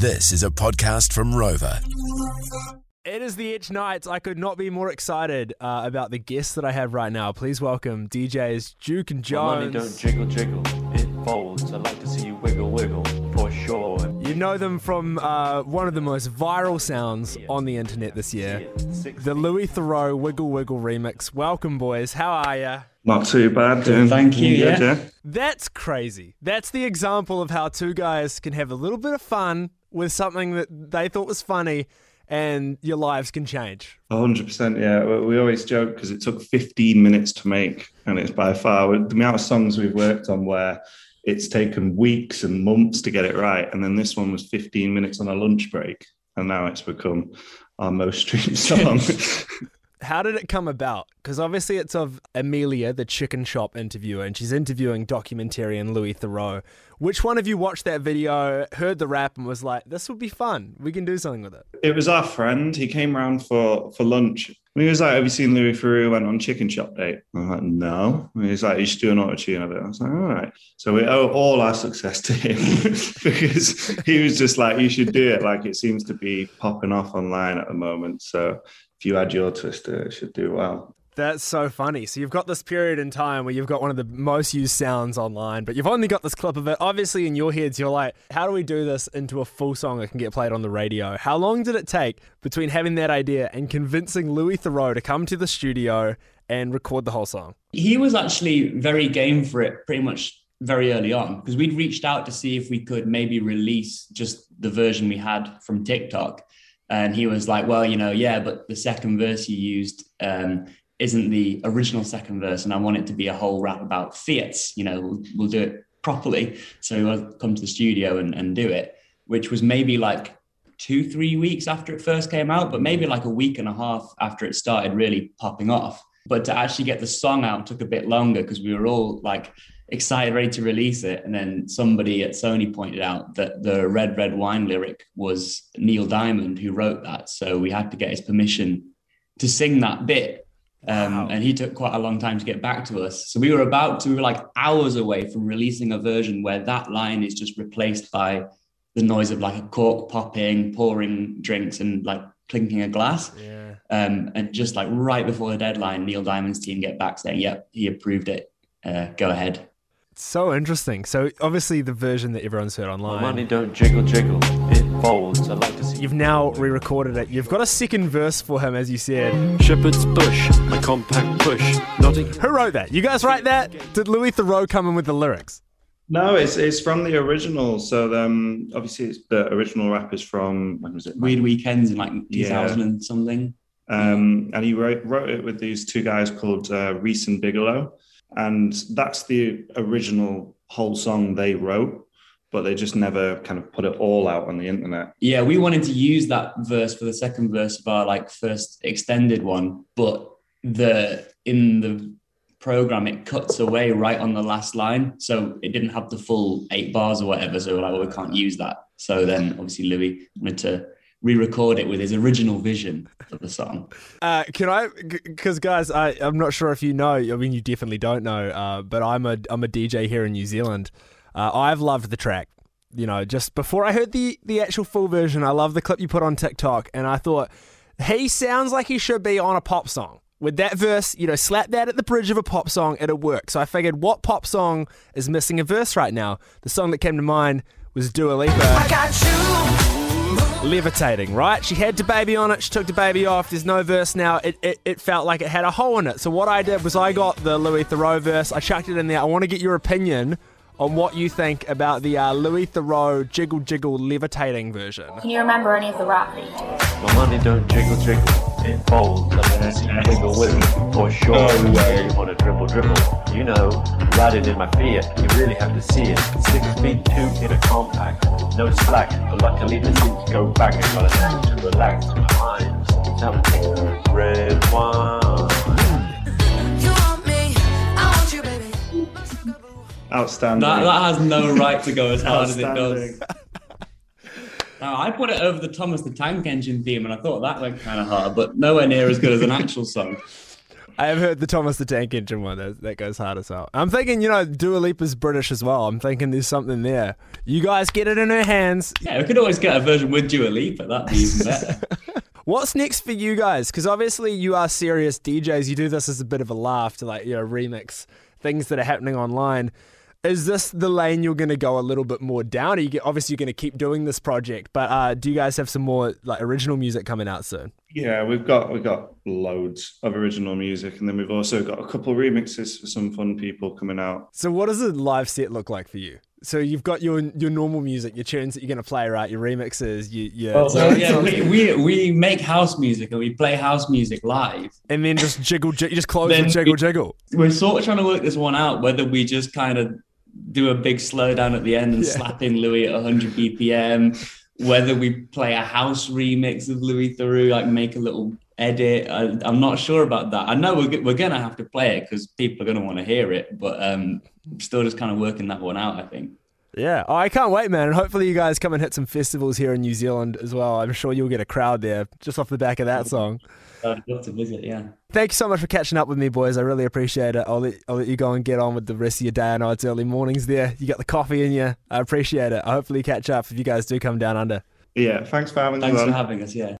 This is a podcast from Rova. It is the Itch Nights. I could not be more excited uh, about the guests that I have right now. Please welcome DJs Duke and My money don't jiggle jiggle, it folds. I like to see you wiggle wiggle, for sure. You know them from uh, one of the most viral sounds on the internet this year, the Louis Theroux Wiggle Wiggle remix. Welcome, boys. How are ya? Not too bad, doing. thank you, good, yeah. That's crazy. That's the example of how two guys can have a little bit of fun with something that they thought was funny, and your lives can change. hundred percent. Yeah, we we always joke because it took 15 minutes to make, and it's by far the amount of songs we've worked on where it's taken weeks and months to get it right, and then this one was 15 minutes on a lunch break, and now it's become our most streamed song. How did it come about? Because obviously it's of Amelia, the chicken shop interviewer, and she's interviewing documentarian Louis Theroux. Which one of you watched that video, heard the rap, and was like, "This would be fun. We can do something with it." it was our friend. He came round for for lunch, and he was like, "Have you seen Louis Theroux went on Chicken Shop Date?" I'm like, "No." And he's like, "You should do an auto tune of it." I was like, "All right." So we owe all our success to him because he was just like, "You should do it." Like it seems to be popping off online at the moment. So if you add your twist to it, it should do well. That's so funny. So you've got this period in time where you've got one of the most used sounds online, but you've only got this clip of it. Obviously, in your heads, you're like, "How do we do this into a full song that can get played on the radio?" How long did it take between having that idea and convincing Louis Theroux to come to the studio and record the whole song? He was actually very game for it pretty much very early on because we'd reached out to see if we could maybe release just the version we had from TikTok. And he was like, well, you know, yeah, but the second verse you used um, isn't the original second verse. And I want it to be a whole rap about Fiats. You know, we'll, we'll do it properly. So I'll come to the studio and, and do it, which was maybe like two, three weeks after it first came out, but maybe like a week and a half after it started really popping off. But to actually get the song out took a bit longer because we were all like excited, ready to release it. And then somebody at Sony pointed out that the Red Red Wine lyric was Neil Diamond who wrote that. So we had to get his permission to sing that bit. Um, Wow. And he took quite a long time to get back to us. So we were about to, we were like hours away from releasing a version where that line is just replaced by the noise of like a cork popping, pouring drinks, and like clinking a glass. Yeah. Um, and just like right before the deadline, Neil Diamond's team get back saying, "Yep, he approved it. Uh, go ahead." So interesting. So obviously the version that everyone's heard My online. money don't jiggle jiggle, it folds. I like to see You've now re-recorded it. You've got a second verse for him, as you said. Shepherd's Bush, my compact push. Nodding. Who wrote that? You guys write that? Did Louis Theroux come in with the lyrics? No, it's it's from the original. So um, obviously, it's the original rap is from when was it? Weird weekends in like Yeah. 2000 and something. Um, and he wrote, wrote it with these two guys called uh, Reese and Bigelow. And that's the original whole song they wrote, but they just never kind of put it all out on the internet. Yeah, we wanted to use that verse for the second verse of our like first extended one, but the in the program it cuts away right on the last line, so it didn't have the full eight bars or whatever. So we're like, well, we can't use that. So then obviously Louis wanted to re-record it with his original vision of the song. Uh, can I? Because guys, I, I'm not sure if you know. I mean, you definitely don't know. Uh, but I'm a I'm a DJ here in New Zealand. Uh, I've loved the track. You know, just before I heard the the actual full version, I love the clip you put on TikTok, and I thought he sounds like he should be on a pop song. With that verse, you know, slap that at the bridge of a pop song, it'll work. So I figured, what pop song is missing a verse right now? The song that came to mind was Dua Lipa. levitating, right? She had the baby on it, she took the baby off, there's no verse now. It, it, it felt like it had a hole in it. So what I did was I got the Louis Theroux verse, I chucked it in there. I want to get your opinion on what you think about the uh, Louis Theroux jiggle jiggle levitating version. Can you remember any of the rap? My money don't jiggle jiggle, it folds. I like to see you wiggle wiggle, for sure. Yeah, you wanna dribble dribble. You know, riding in my Fiat, you really have to see it. Six feet two in a compact, no slack. But luckily the seats go back and got a time to relax my mind. Now we take the red wine. Outstanding. That, that has no right to go as hard as it does. Now, I put it over the Thomas the Tank Engine theme, and I thought that went kind of hard, but nowhere near as good as an actual song. I have heard the Thomas the Tank Engine one. That, that goes hard as well. I'm thinking, you know, Dua Lipa's British as well. I'm thinking there's something there. You guys get it in her hands. Yeah, we could always get a version with Dua Lipa. That'd be even better. What's next for you guys? Because obviously you are serious DJs. You do this as a bit of a laugh to like, you know, remix things that are happening online. Is this the lane you're going to go a little bit more down? Are you get, obviously you're going to keep doing this project, but uh, do you guys have some more like original music coming out soon? Yeah, we've got we've got loads of original music, and then we've also got a couple of remixes for some fun people coming out. So what does a live set look like for you? So you've got your your normal music, your tunes that you're going to play, right? Your remixes, you, your so yeah, we, we we make house music and we play house music live. and then just jiggle, jiggle you just close Then with jiggle, we- jiggle. We're sort of trying to work this one out whether we just kind of do a big slowdown at the end and Yeah. slap in Louis at 100 BPM, whether we play a house remix of Louis Theroux, like make a little edit. I, I'm not sure about that. I know we're, we're going to have to play it because people are going to want to hear it, but um, still just kind of working that one out, I think. Yeah, oh, I can't wait, man. And hopefully you guys come and hit some festivals here in New Zealand as well. I'm sure you'll get a crowd there just off the back of that song. Uh, I'd love to visit, yeah. Thank you so much for catching up with me, boys. I really appreciate it. I'll let, I'll let you go and get on with the rest of your day. I know it's early mornings there. You got the coffee in you. I appreciate it. I hopefully catch up if you guys do come down under. Yeah, thanks for having us. Thanks for on. having us, yeah.